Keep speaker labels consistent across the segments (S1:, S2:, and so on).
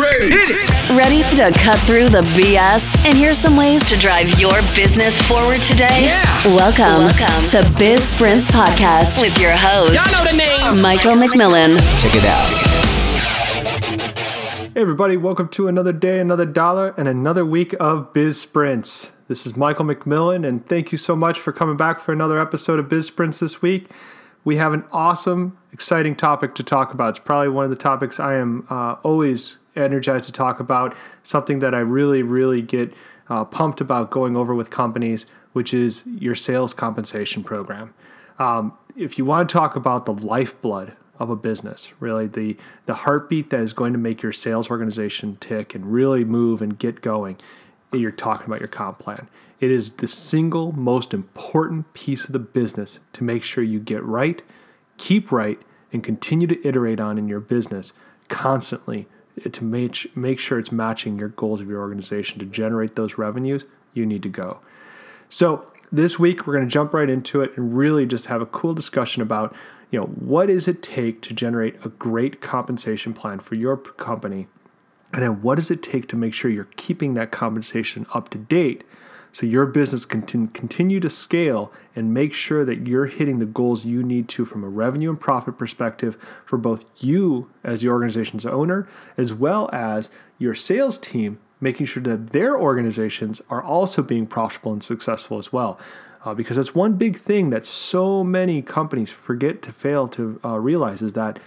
S1: ready? Hit it!
S2: Ready to cut through the BS and hear some ways to drive your business forward today?
S1: Yeah.
S2: Welcome, Welcome to Biz Sprints Podcast with your host,
S1: Y'all know the name.
S2: Michael McMillan.
S3: Check it out.
S4: Hey everybody, welcome to another day, another dollar, and another week of Biz Sprints. This is Michael McMillan, and thank you so much for coming back for another episode of Biz Sprints this week. We have an awesome, exciting topic to talk about. It's probably one of the topics I am uh, always energized to talk about, something that I really, really get uh, pumped about going over with companies, which is your sales compensation program. Um, if you want to talk about the lifeblood of a business, really the the heartbeat that is going to make your sales organization tick and really move and get going, you're talking about your comp plan. It is the single most important piece of the business to make sure you get right, keep right, and continue to iterate on in your business constantly to make, make sure it's matching your goals of your organization to generate those revenues. You need to go. So, this week we're going to jump right into it and really just have a cool discussion about, you know, what does it take to generate a great compensation plan for your company? And then what does it take to make sure you're keeping that compensation up to date so your business can continue to scale and make sure that you're hitting the goals you need to from a revenue and profit perspective for both you as the organization's owner as well as your sales team making sure that their organizations are also being profitable and successful as well. Uh, because that's one big thing that so many companies forget to fail to uh, realize is that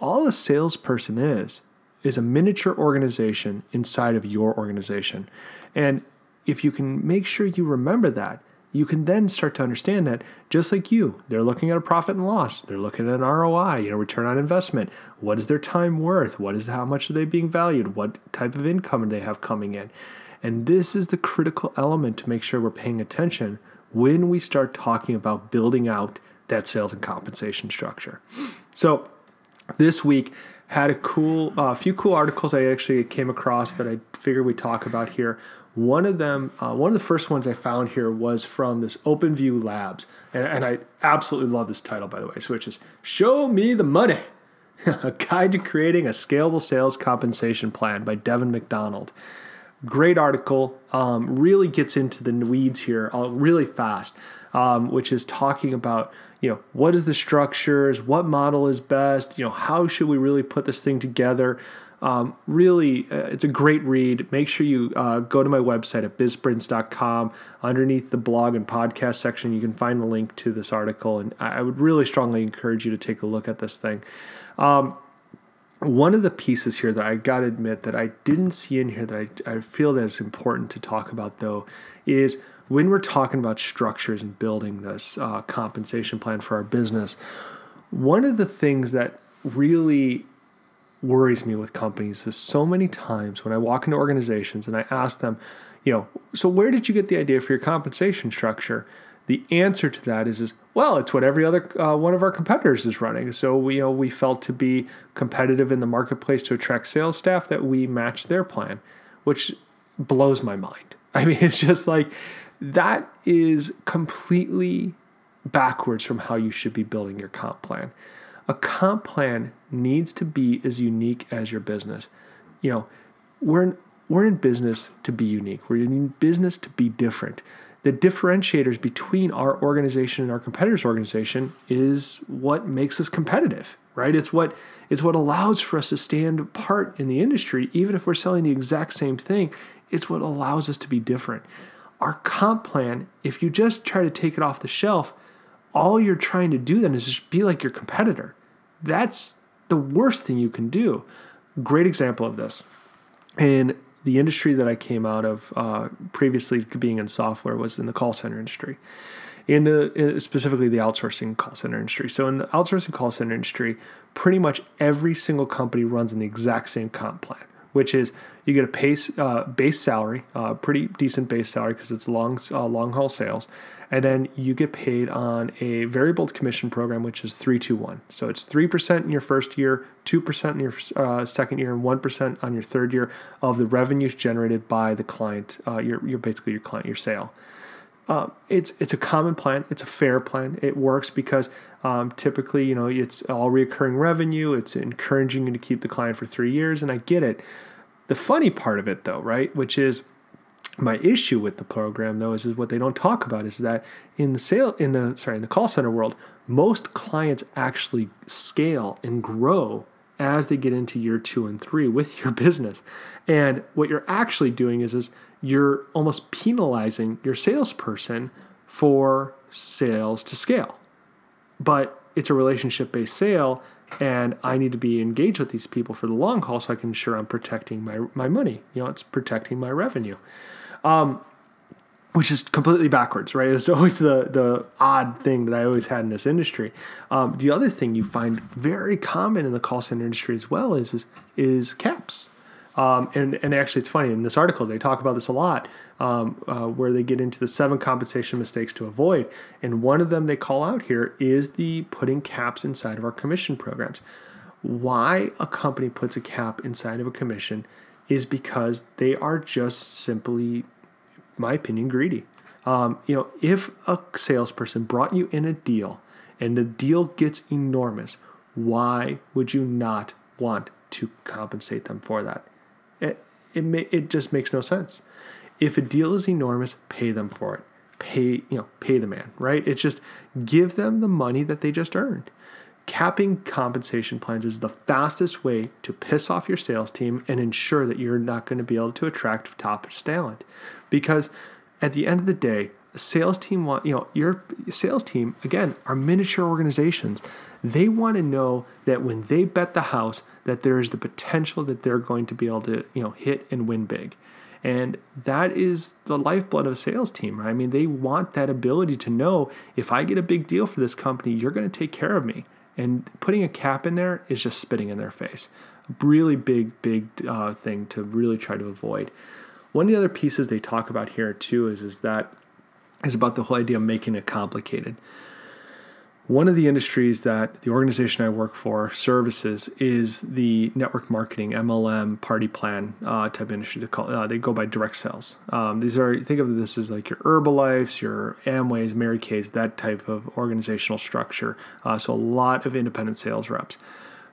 S4: all a salesperson is is a miniature organization inside of your organization. And if you can make sure you remember that, you can then start to understand that just like you, they're looking at a profit and loss. They're looking at an ROI, you know, return on investment. What is their time worth? What is how much are they being valued? What type of income do they have coming in? And this is the critical element to make sure we're paying attention when we start talking about building out that sales and compensation structure. So this week had a cool, a uh, few cool articles I actually came across that I figured we'd talk about here. One of them, uh, one of the first ones I found here was from this OpenView Labs, and, and I absolutely love this title by the way. So it's just "Show Me the Money." a guide to creating a scalable sales compensation plan by Devin McDonald. Great article. Um, really gets into the weeds here uh, really fast, um, which is talking about you know what is the structures, what model is best, you know how should we really put this thing together. Um, really, uh, it's a great read. Make sure you uh, go to my website at bizsprints.com. Underneath the blog and podcast section, you can find the link to this article, and I would really strongly encourage you to take a look at this thing. Um, one of the pieces here that I got to admit that I didn't see in here that I, I feel that is important to talk about though is when we're talking about structures and building this uh, compensation plan for our business, one of the things that really worries me with companies is so many times when I walk into organizations and I ask them, you know, so where did you get the idea for your compensation structure? The answer to that is, is well, it's what every other uh, one of our competitors is running. So we, you know, we felt to be competitive in the marketplace to attract sales staff that we matched their plan, which blows my mind. I mean, it's just like that is completely backwards from how you should be building your comp plan. A comp plan needs to be as unique as your business. You know, we're in, we're in business to be unique. We're in business to be different the differentiators between our organization and our competitors' organization is what makes us competitive, right? It's what it's what allows for us to stand apart in the industry, even if we're selling the exact same thing. It's what allows us to be different. Our comp plan, if you just try to take it off the shelf, all you're trying to do then is just be like your competitor. That's the worst thing you can do. Great example of this. In the industry that I came out of uh, previously being in software was in the call center industry, in the specifically the outsourcing call center industry. So in the outsourcing call center industry, pretty much every single company runs in the exact same comp plan which is you get a base uh, base salary, uh, pretty decent base salary because it's long uh, long haul sales, and then you get paid on a variable commission program, which is three two one. So it's three percent in your first year, two percent in your uh, second year, and one percent on your third year of the revenues generated by the client. Uh, your your basically your client your sale. um, it's it's a common plan. It's a fair plan. It works because um, typically, you know, it's all recurring revenue. It's encouraging you to keep the client for three years, and I get it. The funny part of it, though, right, which is my issue with the program, though, is, is what they don't talk about is that in the sale in the sorry in the call center world, most clients actually scale and grow as they get into year two and three with your business. And what you're actually doing is, is you're almost penalizing your salesperson for sales to scale. But it's a relationship based sale, and I need to be engaged with these people for the long haul so I can ensure I'm protecting my, my money. You know, it's protecting my revenue. Um, which is completely backwards, right? It's always the the odd thing that I always had in this industry. Um, the other thing you find very common in the call center industry as well is is, is caps. Um, and, and actually, it's funny in this article they talk about this a lot, um, uh, where they get into the seven compensation mistakes to avoid. And one of them they call out here is the putting caps inside of our commission programs. Why a company puts a cap inside of a commission is because they are just simply my opinion, greedy. Um, you know, if a salesperson brought you in a deal and the deal gets enormous, why would you not want to compensate them for that? It it it just makes no sense. If a deal is enormous, pay them for it. Pay you know pay the man, right? It's just give them the money that they just earned. Capping compensation plans is the fastest way to piss off your sales team and ensure that you're not going to be able to attract top talent. Because at the end of the day, sales team want, you know, your sales team, again, are miniature organizations. They want to know that when they bet the house, that there is the potential that they're going to be able to, you know, hit and win big. And that is the lifeblood of a sales team, right? I mean, they want that ability to know if I get a big deal for this company, you're going to take care of me. And putting a cap in there is just spitting in their face. Really big, big uh, thing to really try to avoid. One of the other pieces they talk about here too is, is that is about the whole idea of making it complicated. One of the industries that the organization I work for services is the network marketing MLM party plan uh, type industry. They call uh, they go by direct sales. Um, these are think of this as like your Herbalifes, your Amways, Mary Kay's, that type of organizational structure. Uh, so a lot of independent sales reps.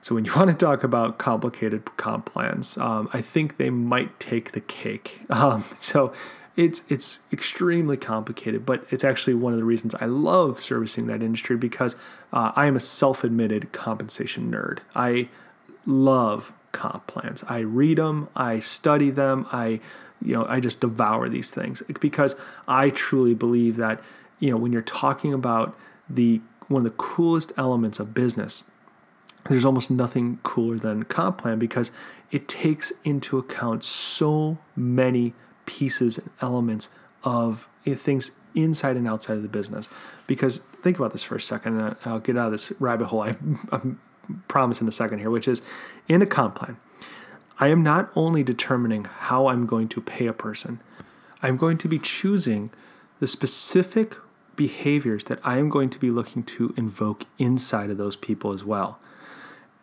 S4: So when you want to talk about complicated comp plans, um, I think they might take the cake. Um, so it's it's extremely complicated, but it's actually one of the reasons I love servicing that industry because uh, I am a self-admitted compensation nerd. I love comp plans. I read them, I study them, I you know I just devour these things because I truly believe that you know when you're talking about the one of the coolest elements of business there's almost nothing cooler than comp plan because it takes into account so many pieces and elements of eh, things inside and outside of the business. Because think about this for a second, and I'll get out of this rabbit hole. I, I promise in a second here, which is in a comp plan. I am not only determining how I'm going to pay a person, I'm going to be choosing the specific behaviors that I am going to be looking to invoke inside of those people as well.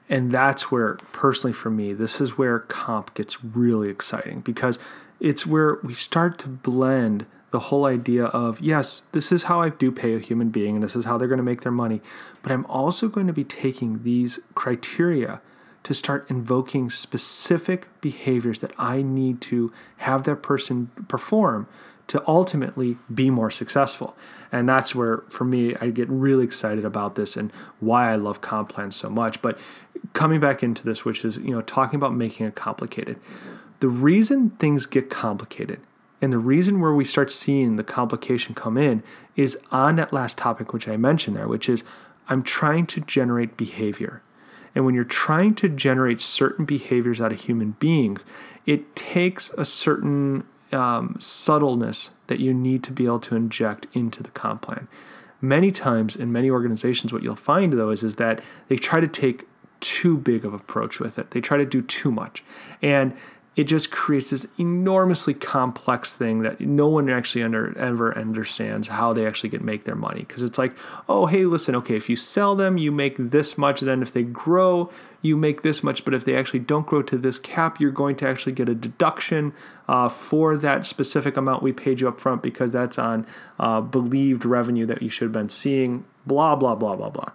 S4: And that's where, personally for me, this is where comp gets really exciting because it's where we start to blend the whole idea of yes, this is how I do pay a human being and this is how they're going to make their money, but I'm also going to be taking these criteria to start invoking specific behaviors that I need to have that person perform to ultimately be more successful. And that's where, for me, I get really excited about this and why I love comp plans so much. But coming back into this, which is, you know, talking about making it complicated. The reason things get complicated and the reason where we start seeing the complication come in is on that last topic, which I mentioned there, which is I'm trying to generate behavior. And when you're trying to generate certain behaviors out of human beings, it takes a certain um, subtleness that you need to be able to inject into the comp plan. Many times in many organizations, what you'll find though is, is that they try to take too big of approach with it. They try to do too much. And it just creates this enormously complex thing that no one actually under, ever understands how they actually get make their money. Because it's like oh hey listen okay if you sell them you make this much then if they grow you make this much. But if they actually don't grow to this cap you're going to actually get a deduction uh, for that specific amount we paid you up front because that's on uh, believed revenue that you should have been seeing blah blah blah blah blah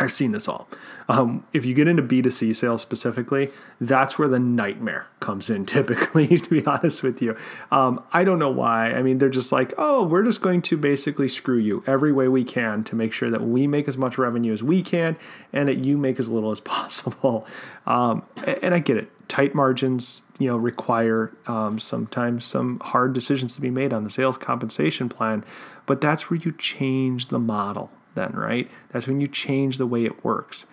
S4: I've seen this all. Um, if you get into B2C sales specifically, that's where the nightmare comes in typically, to be honest with you. Um, I don't know why. I mean, they're just like, oh, we're just going to basically screw you every way we can to make sure that we make as much revenue as we can and that you make as little as possible. Um, and I get it. Tight margins, you know, require um, sometimes some hard decisions to be made on the sales compensation plan, but that's where you change the model then, right? That's when you change the way it works.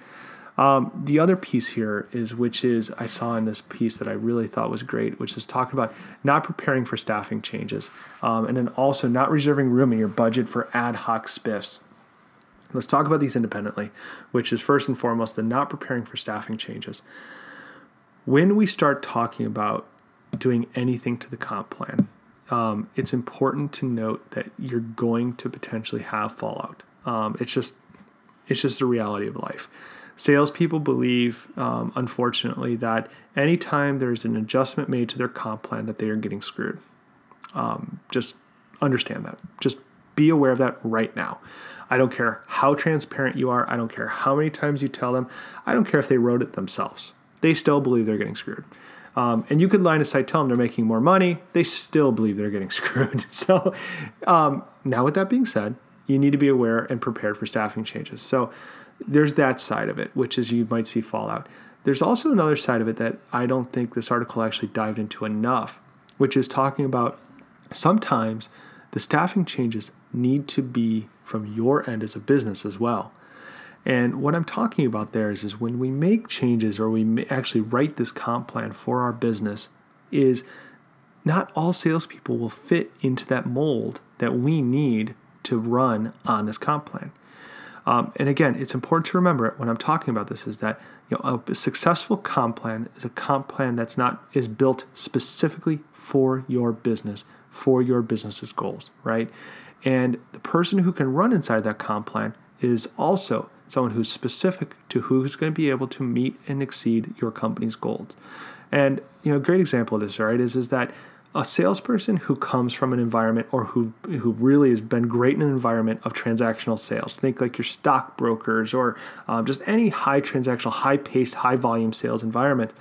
S4: Um, the other piece here is, which is I saw in this piece that I really thought was great, which is talking about not preparing for staffing changes, um, and then also not reserving room in your budget for ad hoc spiffs. Let's talk about these independently, which is first and foremost the not preparing for staffing changes. When we start talking about doing anything to the comp plan, um, it's important to note that you're going to potentially have fallout. Um, it's just it's just a reality of life. Salespeople believe, um, unfortunately, that anytime there's an adjustment made to their comp plan, that they are getting screwed. Um, just understand that. Just be aware of that right now. I don't care how transparent you are. I don't care how many times you tell them. I don't care if they wrote it themselves. They still believe they're getting screwed. Um, and you could line of sight tell them they're making more money. They still believe they're getting screwed. so, um, now with that being said, you need to be aware and prepared for staffing changes. So there's that side of it, which is you might see fallout. There's also another side of it that I don't think this article actually dived into enough, which is talking about sometimes the staffing changes need to be from your end as a business as well. And what I'm talking about there is, is when we make changes or we actually write this comp plan for our business, is not all salespeople will fit into that mold that we need to run on this comp plan. Um, and again, it's important to remember when I'm talking about this is that you know a successful comp plan is a comp plan that's not is built specifically for your business, for your business's goals, right? And the person who can run inside that comp plan is also someone who's specific to who's going to be able to meet and exceed your company's goals. And you know, a great example of this, right, is is that a salesperson who comes from an environment or who who really has been great in an environment of transactional sales. Think like your stockbrokers or um, just any high transactional high paced high volume sales environment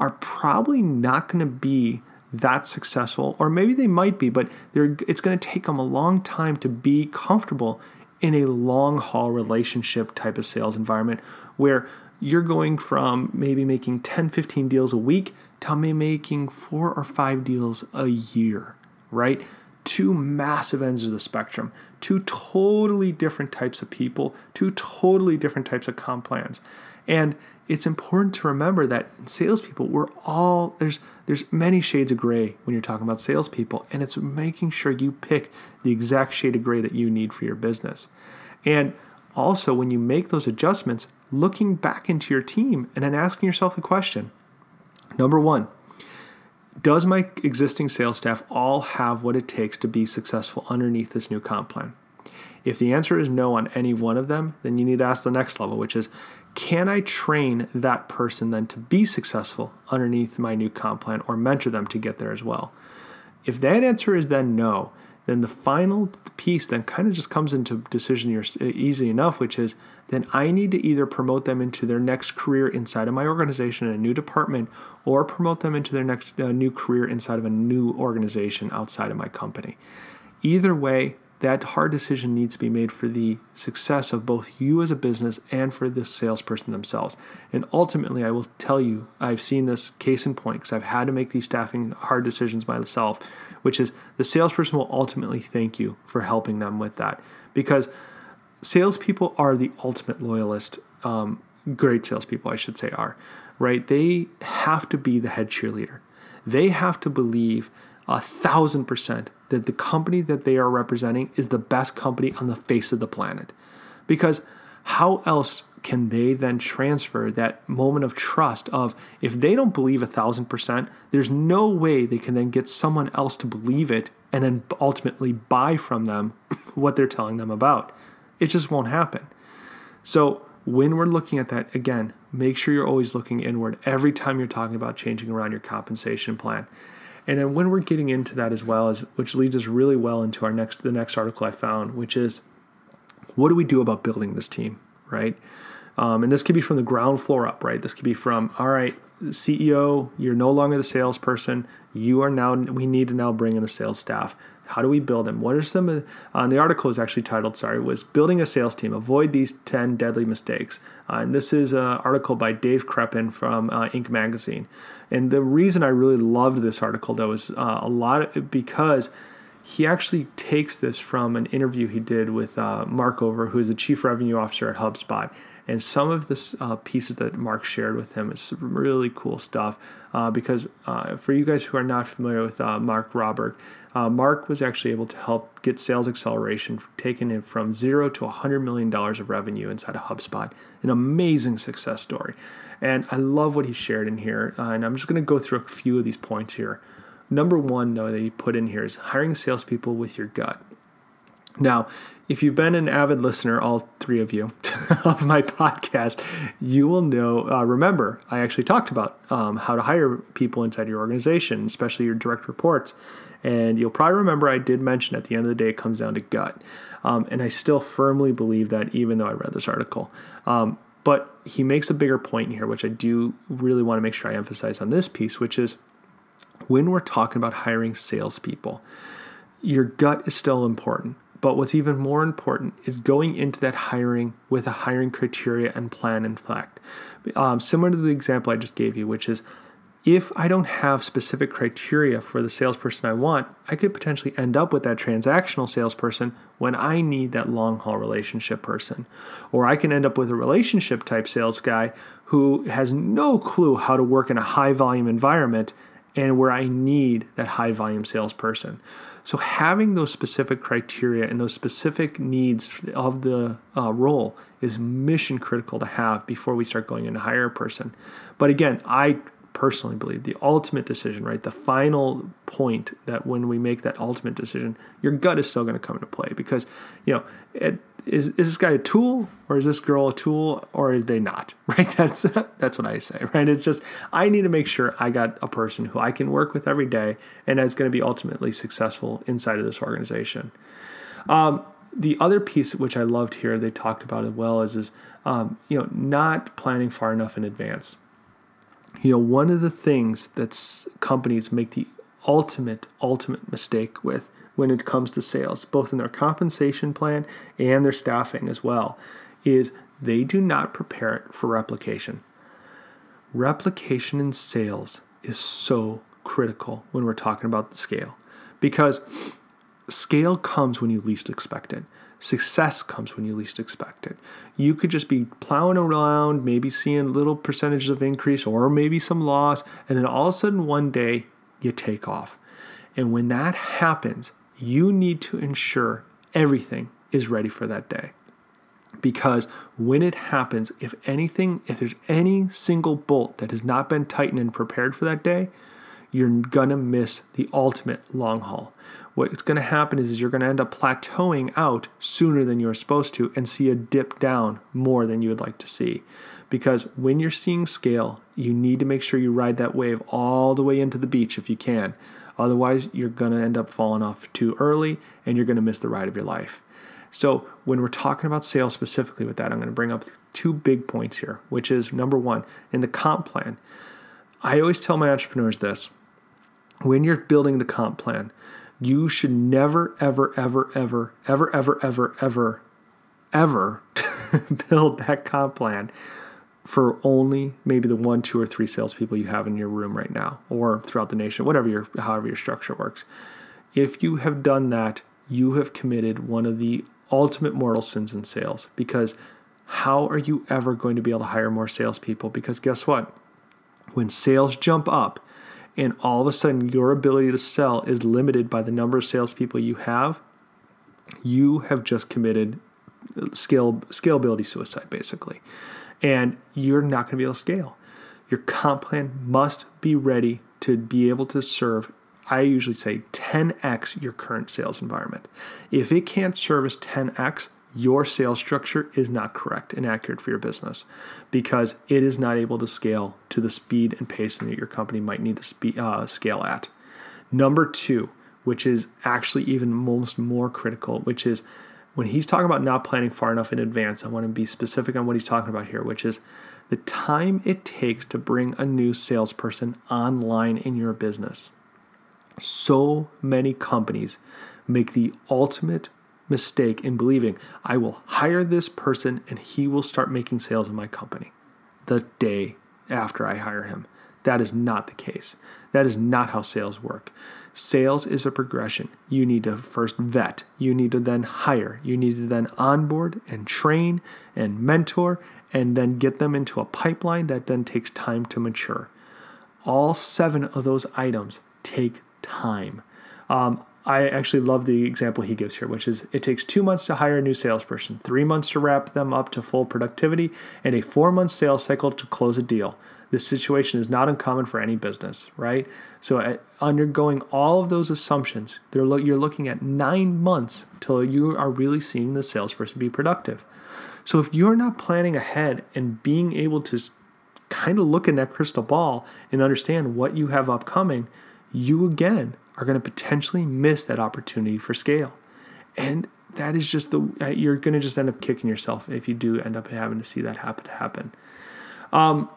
S4: are probably not going to be that successful or maybe they might be but it's going to take them a long time to be comfortable in a long haul relationship type of sales environment where you're going from maybe making 10, 15 deals a week to maybe making four or five deals a year, right? Two massive ends of the spectrum, two totally different types of people, two totally different types of comp plans. And it's important to remember that salespeople, we're all there's there's many shades of gray when you're talking about salespeople, and it's making sure you pick the exact shade of gray that you need for your business. And also, when you make those adjustments, looking back into your team and then asking yourself the question number one, does my existing sales staff all have what it takes to be successful underneath this new comp plan? If the answer is no on any one of them, then you need to ask the next level, which is can I train that person then to be successful underneath my new comp plan or mentor them to get there as well? If that answer is then no, then the final piece then kind of just comes into decision easy enough, which is then I need to either promote them into their next career inside of my organization in a new department or promote them into their next uh, new career inside of a new organization outside of my company. Either way, that hard decision needs to be made for the success of both you as a business and for the salesperson themselves. And ultimately, I will tell you, I've seen this case in point because I've had to make these staffing hard decisions myself, which is the salesperson will ultimately thank you for helping them with that. Because salespeople are the ultimate loyalist. Um, great salespeople, I should say, are, right? They have to be the head cheerleader. They have to believe a thousand percent that the company that they are representing is the best company on the face of the planet. Because how else can they then transfer that moment of trust of if they don't believe a thousand percent, there's no way they can then get someone else to believe it and then ultimately buy from them what they're telling them about. It just won't happen. So when we're looking at that, again, make sure you're always looking inward every time you're talking about changing around your compensation plan. And then when we're getting into that as well as which leads us really well into our next the next article I found, which is what do we do about building this team, right? Um, and this could be from the ground floor up, right? This could be from, all right, CEO, you're no longer the salesperson. You are now, we need to now bring in a sales staff. How do we build them? What are some of, uh, the article is actually titled, sorry, was Building a Sales Team, Avoid These 10 Deadly Mistakes. Uh, and this is an article by Dave Kerpen from uh, Inc. Magazine. And the reason I really loved this article, though, is uh, a lot of, because he actually takes this from an interview he did with uh, Mark Roberge, who is the chief revenue officer at HubSpot. And some of the uh, pieces that Mark shared with him is really cool stuff. Uh, because uh, for you guys who are not familiar with uh, Mark Roberge, uh, Mark was actually able to help get sales acceleration, taking it from zero to $100 million of revenue inside of HubSpot. An amazing success story. And I love what he shared in here. Uh, and I'm just going to go through a few of these points here. Number one, though, that he put in here is hiring salespeople with your gut. Now, if you've been an avid listener, all three of you, of my podcast, you will know. Uh, remember, I actually talked about um, how to hire people inside your organization, especially your direct reports. And you'll probably remember I did mention at the end of the day, it comes down to gut. Um, and I still firmly believe that, even though I read this article. Um, but he makes a bigger point here, which I do really want to make sure I emphasize on this piece, which is when we're talking about hiring salespeople, your gut is still important. But what's even more important is going into that hiring with a hiring criteria and plan in fact. Um, similar to the example I just gave you, which is if I don't have specific criteria for the salesperson I want, I could potentially end up with that transactional salesperson when I need that long haul relationship person. Or I can end up with a relationship type sales guy who has no clue how to work in a high volume environment and where I need that high volume salesperson. So having those specific criteria and those specific needs of the uh, role is mission critical to have before we start going in to hire a person. But again, I personally believe the ultimate decision, right? The final point that when we make that ultimate decision, your gut is still going to come into play because, you know, it, is, is this guy a tool or is this girl a tool or is they not, right? That's, that's what I say, right? It's just, I need to make sure I got a person who I can work with every day and is going to be ultimately successful inside of this organization. Um, the other piece which I loved here, they talked about as well is, is um, you know, not planning far enough in advance you know, one of the things that companies make the ultimate, ultimate mistake with when it comes to sales, both in their compensation plan and their staffing as well, is they do not prepare it for replication. Replication in sales is so critical when we're talking about the scale because scale comes when you least expect it. Success comes when you least expect it. You could just be plowing around, maybe seeing little percentages of increase or maybe some loss, and then all of a sudden one day you take off. And when that happens, you need to ensure everything is ready for that day. Because when it happens, if anything, if there's any single bolt that has not been tightened and prepared for that day, you're gonna miss the ultimate long haul. What's gonna happen is, is you're gonna end up plateauing out sooner than you're supposed to and see a dip down more than you would like to see. Because when you're seeing scale, you need to make sure you ride that wave all the way into the beach if you can. Otherwise, you're gonna end up falling off too early and you're gonna miss the ride of your life. So, when we're talking about sales specifically with that, I'm going to bring up two big points here, which is number one, in the comp plan. I always tell my entrepreneurs this when you're building the comp plan, you should never, ever, ever, ever, ever, ever, ever, ever, ever build that comp plan for only maybe the one, two, or three salespeople you have in your room right now, or throughout the nation, whatever your, however your structure works. If you have done that, you have committed one of the ultimate mortal sins in sales because how are you ever going to be able to hire more salespeople? Because guess what? When sales jump up, and all of a sudden your ability to sell is limited by the number of salespeople you have, you have just committed scale scalability suicide basically. and you're not going to be able to scale. Your comp plan must be ready to be able to serve I usually say 10x your current sales environment. If it can't service 10x, your sales structure is not correct and accurate for your business because it is not able to scale to the speed and pace that your company might need to spe- uh, scale at. Number two, which is actually even most more critical, which is when he's talking about not planning far enough in advance, I want to be specific on what he's talking about here, which is the time it takes to bring a new salesperson online in your business. So many companies make the ultimate mistake in believing I will hire this person and he will start making sales in my company the day after I hire him. That is not the case. That is not how sales work. Sales is a progression. You need to first vet, you need to then hire, you need to then onboard and train and mentor, and then get them into a pipeline that then takes time to mature. All seven of those items take time. Um, I actually love the example he gives here, which is it takes two months to hire a new salesperson, three months to wrap them up to full productivity, and a four month sales cycle to close a deal. This situation is not uncommon for any business, right? So, at, undergoing all of those assumptions, lo- you're looking at nine months till you are really seeing the salesperson be productive. So, if you're not planning ahead and being able to kind of look in that crystal ball and understand what you have upcoming, you again are going to potentially miss that opportunity for scale. And that is just the, uh, you're going to just end up kicking yourself if you do end up having to see that happen to happen. Um,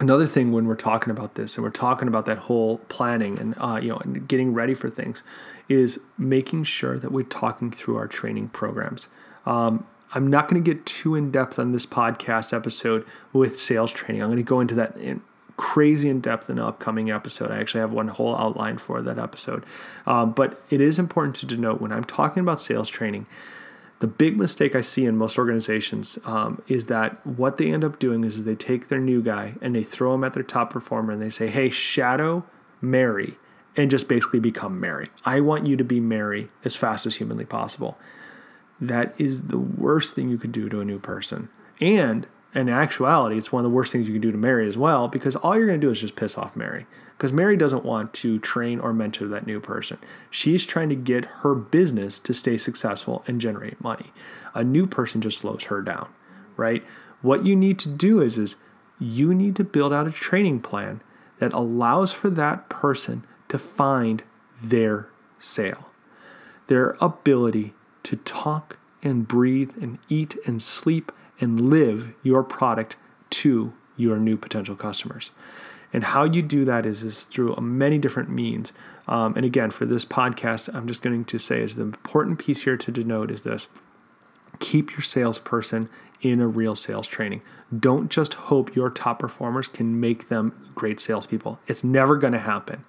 S4: another thing when we're talking about this and we're talking about that whole planning and uh, you know and getting ready for things is making sure that we're talking through our training programs um, i'm not going to get too in depth on this podcast episode with sales training i'm going to go into that in, crazy in depth in an upcoming episode. I actually have one whole outline for that episode. Um, but it is important to denote when I'm talking about sales training, the big mistake I see in most organizations um, is that what they end up doing is, is they take their new guy and they throw him at their top performer and they say, hey, shadow Mary, and just basically become Mary. I want you to be Mary as fast as humanly possible. That is the worst thing you could do to a new person. And in actuality, it's one of the worst things you can do to Mary as well, because all you're going to do is just piss off Mary. Because Mary doesn't want to train or mentor that new person. She's trying to get her business to stay successful and generate money. A new person just slows her down, right? What you need to do is, is you need to build out a training plan that allows for that person to find their sale, their ability to talk and breathe and eat and sleep and live your product to your new potential customers. And how you do that is, is through many different means. Um, and again, for this podcast, I'm just going to say is the important piece here to denote is this keep your salesperson in a real sales training. Don't just hope your top performers can make them great salespeople. It's never going to happen.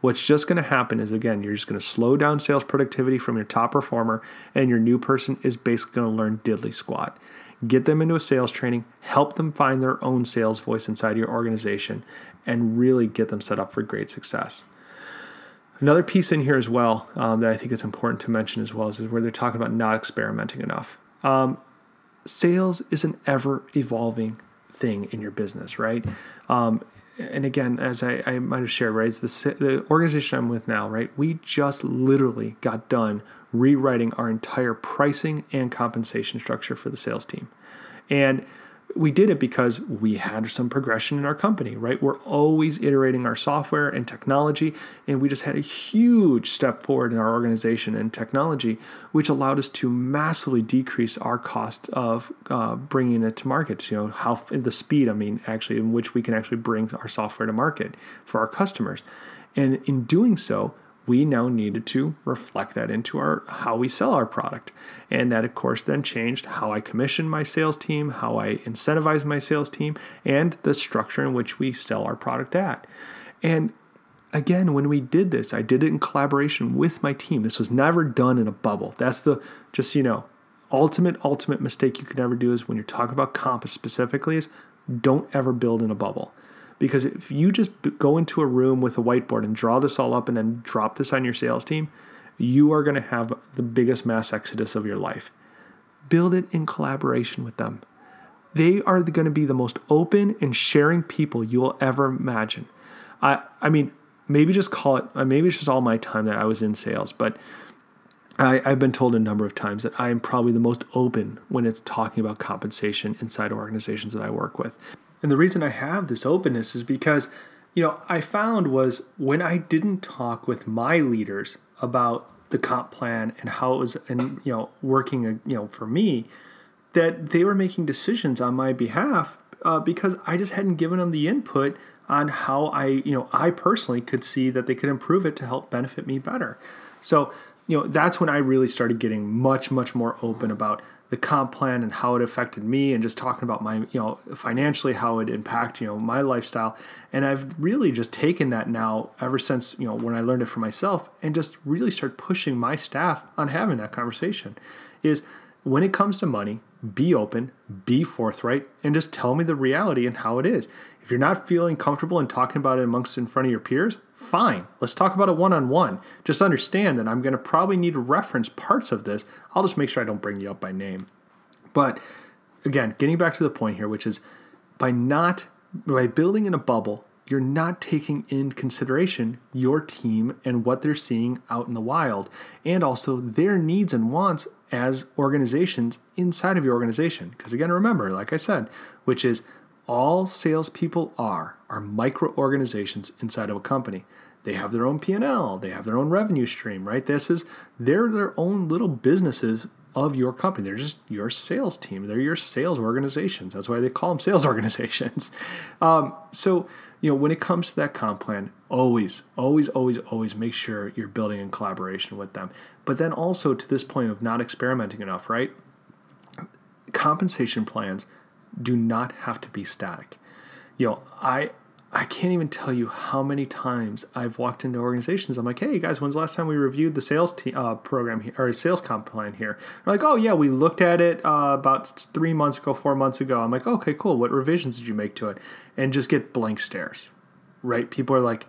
S4: What's just going to happen is, again, you're just going to slow down sales productivity from your top performer, and your new person is basically going to learn diddly squat get them into a sales training, help them find their own sales voice inside your organization, and really get them set up for great success. Another piece in here as well um, that I think is important to mention as well is, is where they're talking about not experimenting enough. Um, sales is an ever evolving thing in your business, right? Um, and again, as I, I, might have shared, right, it's the, the organization I'm with now, right? We just literally got done rewriting our entire pricing and compensation structure for the sales team. And we did it because we had some progression in our company, right? We're always iterating our software and technology, and we just had a huge step forward in our organization and technology, which allowed us to massively decrease our cost of uh, bringing it to market. You know, how the speed, I mean, actually, in which we can actually bring our software to market for our customers. And in doing so, we now needed to reflect that into our how we sell our product. And that of course then changed how I commission my sales team, how I incentivize my sales team, and the structure in which we sell our product at. And again, when we did this, I did it in collaboration with my team. This was never done in a bubble. That's the just you know, ultimate ultimate mistake you can ever do is when you're talking about comp specifically is don't ever build in a bubble. Because if you just go into a room with a whiteboard and draw this all up and then drop this on your sales team, you are going to have the biggest mass exodus of your life. Build it in collaboration with them. they are going to be the most open and sharing people you will ever imagine. I, I mean, maybe just call it, uh, maybe it's just all my time that I was in sales, but I, have been told a number of times that I am probably the most open when it's talking about compensation inside organizations that I work with. And the reason I have this openness is because, you know, I found was when I didn't talk with my leaders about the comp plan and how it was, and you know, working, you know, for me, that they were making decisions on my behalf uh, because I just hadn't given them the input on how I, you know, I personally could see that they could improve it to help benefit me better. So, you know, that's when I really started getting much, much more open about the comp plan and how it affected me and just talking about my, you know, financially, how it impact, you know, my lifestyle. And I've really just taken that now ever since, you know, when I learned it for myself and just really start pushing my staff on having that conversation is when it comes to money, be open, be forthright, and just tell me the reality and how it is. If you're not feeling comfortable in talking about it amongst in front of your peers, fine. Let's talk about it one on one. Just understand that I'm going to probably need to reference parts of this. I'll just make sure I don't bring you up by name. But again, getting back to the point here, which is by not by building in a bubble, you're not taking in consideration your team and what they're seeing out in the wild, and also their needs and wants as organizations inside of your organization. Because again, remember, like I said, which is all salespeople are are micro organizations inside of a company. They have their own P&L, they have their own revenue stream, right? This is they're their own little businesses of your company. They're just your sales team. They're your sales organizations. That's why they call them sales organizations. Um, so you know, when it comes to that comp plan, always, always, always, always make sure you're building in collaboration with them. But then also to this point of not experimenting enough, right? Compensation plans do not have to be static. You know, I I can't even tell you how many times I've walked into organizations. I'm like, hey guys, when's the last time we reviewed the sales te- uh, program here, or sales comp plan here? They're like, oh yeah, we looked at it uh, about three months ago, four months ago. I'm like, okay, cool. What revisions did you make to it? And just get blank stares, right? People are like,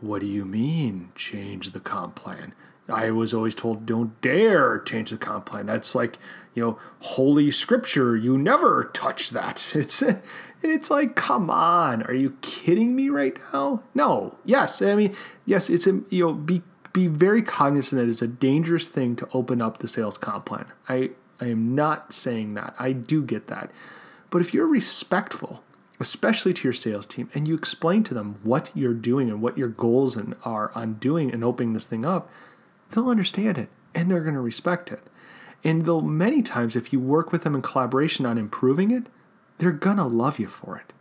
S4: what do you mean change the comp plan? I was always told, don't dare change the comp plan. That's like, you know, holy scripture. You never touch that. It's and it's like, come on, are you kidding me right now? No. Yes, I mean, yes, it's a you know, be be very cognizant that it's a dangerous thing to open up the sales comp plan. I I am not saying that. I do get that. But if you're respectful, especially to your sales team, and you explain to them what you're doing and what your goals and are on doing and opening this thing up, they'll understand it and they're going to respect it. And though many times, if you work with them in collaboration on improving it, they're gonna love you for it.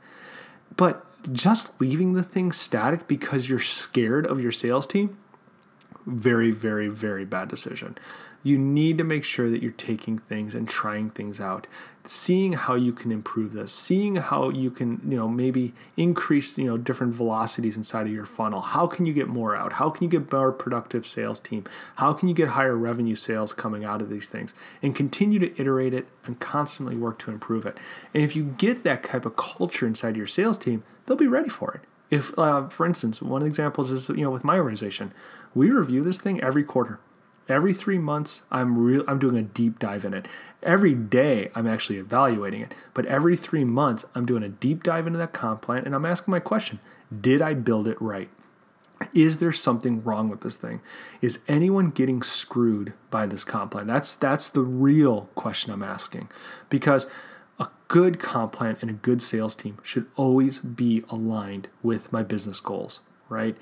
S4: But just leaving the thing static because you're scared of your sales team, very, very, very bad decision you need to make sure that you're taking things and trying things out. Seeing how you can improve this seeing how you can you know maybe increase you know different velocities inside of your funnel. How can you get more out? How can you get more productive sales team? How can you get higher revenue sales coming out of these things? And continue to iterate it and constantly work to improve it. And if you get that type of culture inside your sales team they'll be ready for it. If uh, for instance one of the examples is you know with my organization. We review this thing every quarter Every three months, I'm real. I'm doing a deep dive in it. Every day, I'm actually evaluating it. But every three months, I'm doing a deep dive into that comp plan, and I'm asking my question: Did I build it right? Is there something wrong with this thing? Is anyone getting screwed by this comp plan? That's that's the real question I'm asking, because a good comp plan and a good sales team should always be aligned with my business goals, right?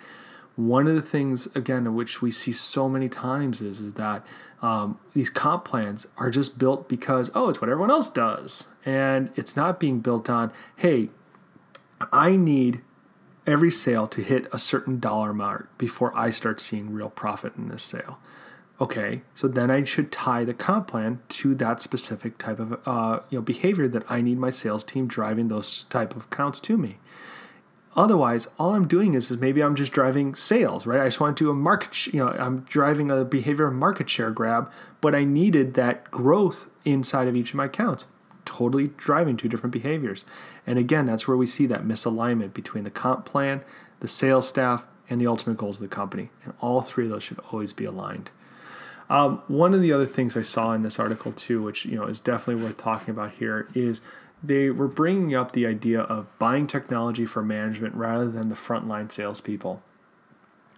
S4: One of the things again which we see so many times is, is that um, these comp plans are just built because oh it's what everyone else does. And it's not being built on hey i need every sale to hit a certain dollar mark before i start seeing real profit in this sale. Okay so then i should tie the comp plan to that specific type of uh, you know behavior that i need my sales team driving those type of accounts to me Otherwise, all I'm doing is, is maybe I'm just driving sales, right? I just want to do a market, you know, I'm driving a behavior market share grab, but I needed that growth inside of each of my accounts. Totally driving two different behaviors. And again, that's where we see that misalignment between the comp plan, the sales staff, and the ultimate goals of the company. And all three of those should always be aligned. Um, one of the other things I saw in this article too, which you know is definitely worth talking about here, is they were bringing up the idea of buying technology for management rather than the frontline salespeople.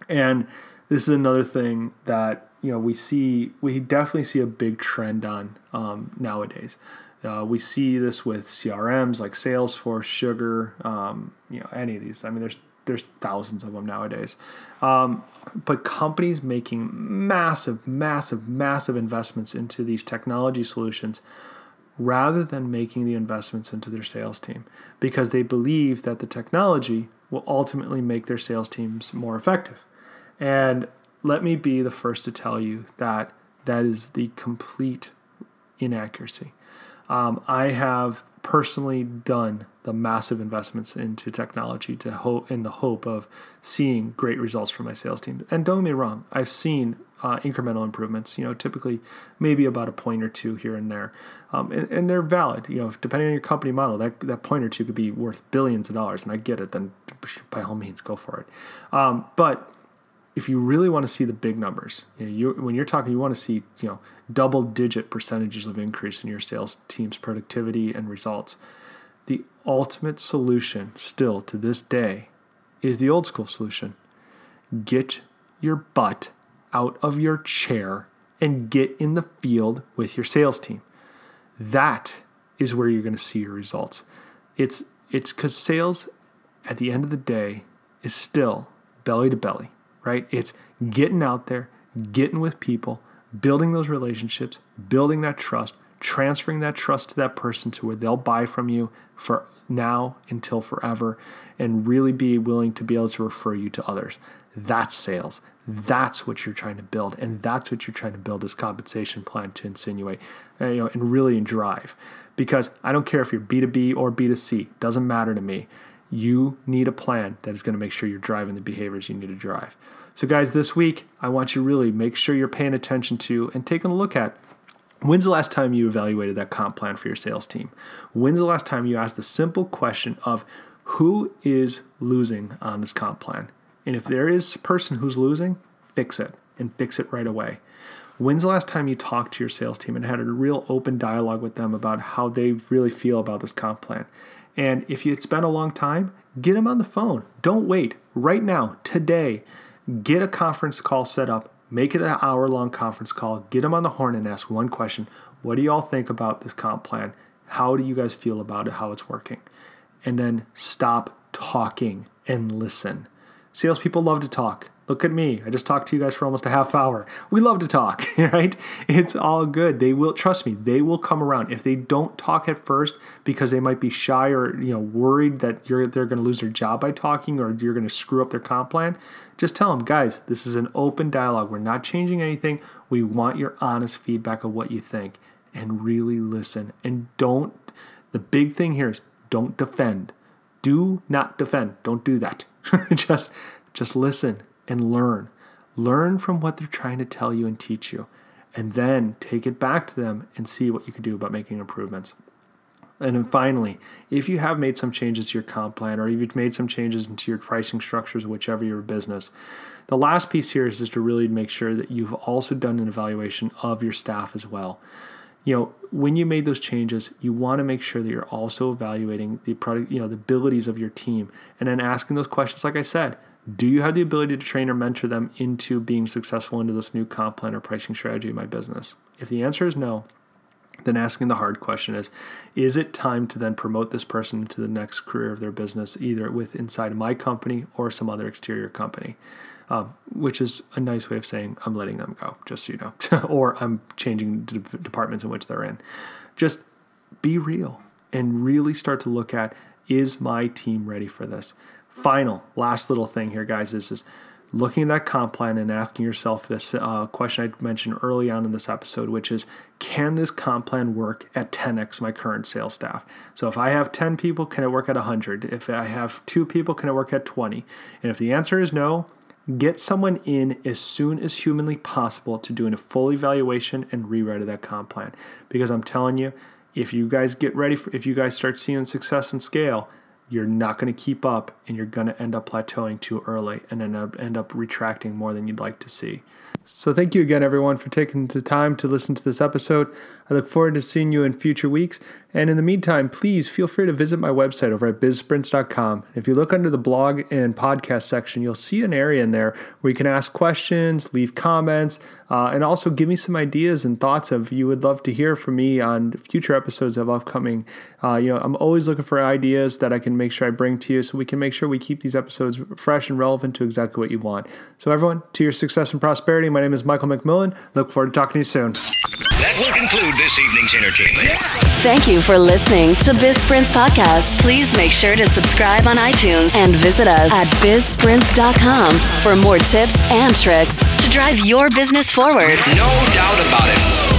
S4: And this is another thing that you know we see we definitely see a big trend on um, nowadays. Uh, we see this with CRMs like Salesforce, Sugar, um, you know, any of these. I mean, there's there's thousands of them nowadays. Um, but companies making massive, massive, massive investments into these technology solutions rather than making the investments into their sales team because they believe that the technology will ultimately make their sales teams more effective. And let me be the first to tell you that that is the complete inaccuracy. Um, I have personally done the massive investments into technology to hope in the hope of seeing great results for my sales team. And don't get me wrong, I've seen uh, incremental improvements. You know, typically maybe about a point or two here and there, um, and, and, they're valid. You know, depending on your company model, that that point or two could be worth billions of dollars. And I get it. Then by all means, go for it. Um, but if you really want to see the big numbers, you know, you, when you're talking, you want to see you know double digit percentages of increase in your sales team's productivity and results. The ultimate solution, still to this day, is the old school solution. Get your butt out of your chair and get in the field with your sales team. That is where you're going to see your results. It's it's because sales at the end of the day is still belly to belly right? It's getting out there, getting with people, building those relationships, building that trust, transferring that trust to that person to where they'll buy from you for now until forever and really be willing to be able to refer you to others. That's sales. That's what you're trying to build. And that's what you're trying to build this compensation plan to insinuate, uh, you know, and really drive. Because I don't care if you're B2B or B2C, doesn't matter to me. You need a plan that is going to make sure you're driving the behaviors you need to drive. So, guys, this week, I want you really make sure you're paying attention to and taking a look at when's the last time you evaluated that comp plan for your sales team? When's the last time you asked the simple question of who is losing on this comp plan? And if there is a person who's losing, fix it and fix it right away. When's the last time you talked to your sales team and had a real open dialogue with them about how they really feel about this comp plan? And if it's been a long time, get them on the phone. Don't wait. Right now, today, get a conference call set up. Make it an hour long conference call. Get them on the horn and ask one question What do y'all think about this comp plan? How do you guys feel about it? How it's working? And then stop talking and listen. Salespeople love to talk. Look at me. I just talked to you guys for almost a half hour. We love to talk, right? It's all good. They will trust me. They will come around. If they don't talk at first because they might be shy or, you know, worried that you're they're going to lose their job by talking or you're going to screw up their comp plan, just tell them, "Guys, this is an open dialogue. We're not changing anything. We want your honest feedback of what you think." And really listen. And don't the big thing here is don't defend. Do not defend. Don't do that. just just listen and learn. Learn from what they're trying to tell you and teach you, and then take it back to them and see what you can do about making improvements. And then finally, if you have made some changes to your comp plan or you've made some changes into your pricing structures, whichever your business, the last piece here is just to really make sure that you've also done an evaluation of your staff as well. You know, when you made those changes, you want to make sure that you're also evaluating the product, you know, the abilities of your team and then asking those questions like I said, do you have the ability to train or mentor them into being successful into this new comp plan or pricing strategy in my business? If the answer is no, then asking the hard question is is it time to then promote this person to the next career of their business either with inside my company or some other exterior company uh, which is a nice way of saying i'm letting them go just so you know or i'm changing departments in which they're in just be real and really start to look at is my team ready for this final, last little thing here, guys, is, is looking at that comp plan and asking yourself this uh, question I mentioned early on in this episode, which is can this comp plan work at 10x my current sales staff? So if I have 10 people, can it work at 100? If I have two people, can it work at 20? And if the answer is no, get someone in as soon as humanly possible to doing a full evaluation and rewrite of that comp plan. Because I'm telling you, if you guys get ready, for, if you guys start seeing success and scale, you're not going to keep up and you're going to end up plateauing too early and then end up retracting more than you'd like to see. So, thank you again, everyone, for taking the time to listen to this episode. I look forward to seeing you in future weeks. And in the meantime, please feel free to visit my website over at bizsprints.com. If you look under the blog and podcast section, you'll see an area in there where you can ask questions, leave comments, uh, and also give me some ideas and thoughts of you would love to hear from me on future episodes of upcoming. Uh, you know, I'm always looking for ideas that I can make sure I bring to you so we can make sure we keep these episodes fresh and relevant to exactly what you want. So, everyone, to your success and prosperity. My name is Michael McMillan. Look forward to talking to you soon.
S1: That will conclude this evening's entertainment.
S2: Thank you for listening to Biz Sprints Podcast. Please make sure to subscribe on iTunes and visit us at bizsprints.com for more tips and tricks to drive your business forward.
S1: No doubt